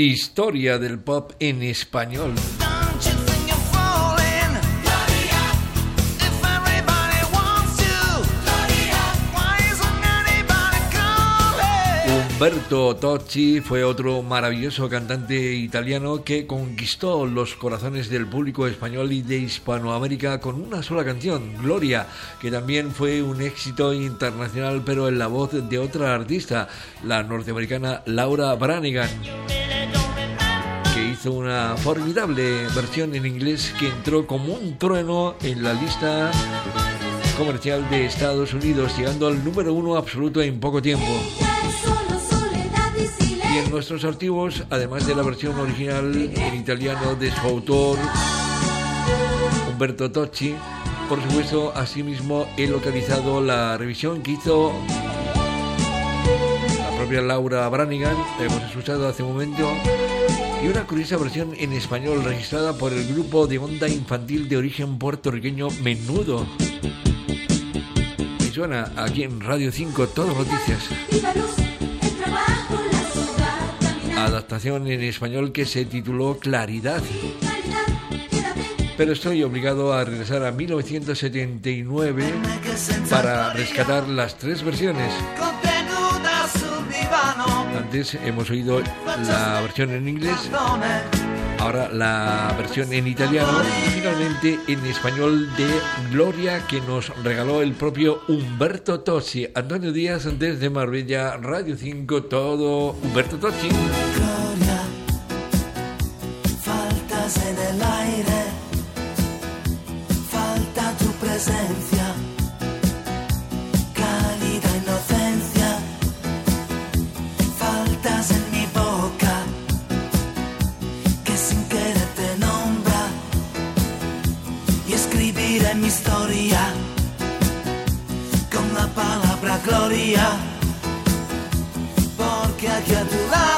Historia del pop en español. Humberto Tocci fue otro maravilloso cantante italiano que conquistó los corazones del público español y de Hispanoamérica con una sola canción, Gloria, que también fue un éxito internacional pero en la voz de otra artista, la norteamericana Laura Branigan hizo una formidable versión en inglés que entró como un trueno en la lista comercial de Estados Unidos, llegando al número uno absoluto en poco tiempo. Y en nuestros archivos, además de la versión original en italiano de su autor, Humberto Tocci, por supuesto, asimismo he localizado la revisión que hizo la propia Laura Branigan, la hemos escuchado hace un momento, y una curiosa versión en español registrada por el grupo de onda infantil de origen puertorriqueño Menudo. Y suena aquí en Radio 5, Todo Noticias adaptación en español que se tituló Claridad. Pero estoy obligado a regresar a 1979 para rescatar las tres versiones. Hemos oído la versión en inglés ahora la versión en italiano y finalmente en español de Gloria que nos regaló el propio Humberto Tossi. Antonio Díaz desde Marbella, Radio 5, todo Humberto. Gloria, faltas en el aire, falta tu presencia, mi historia con la palabra gloria, porque aquí a tu lado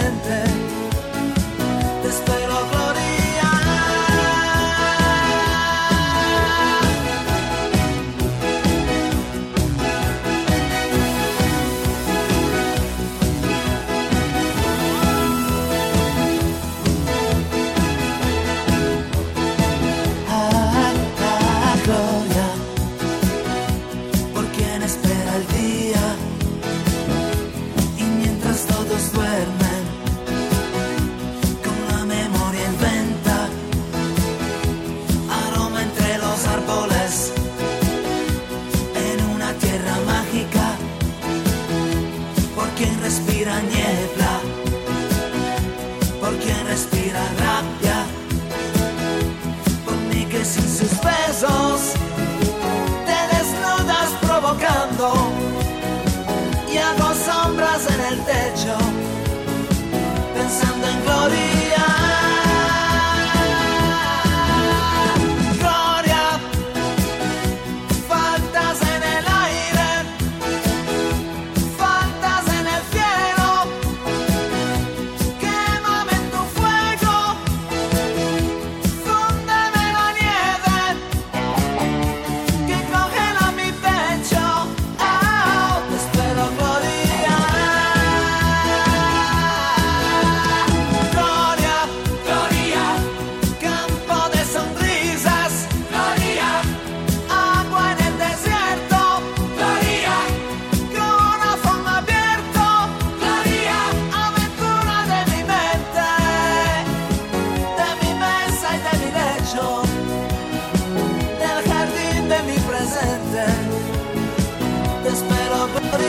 sentence respirar.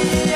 yeah.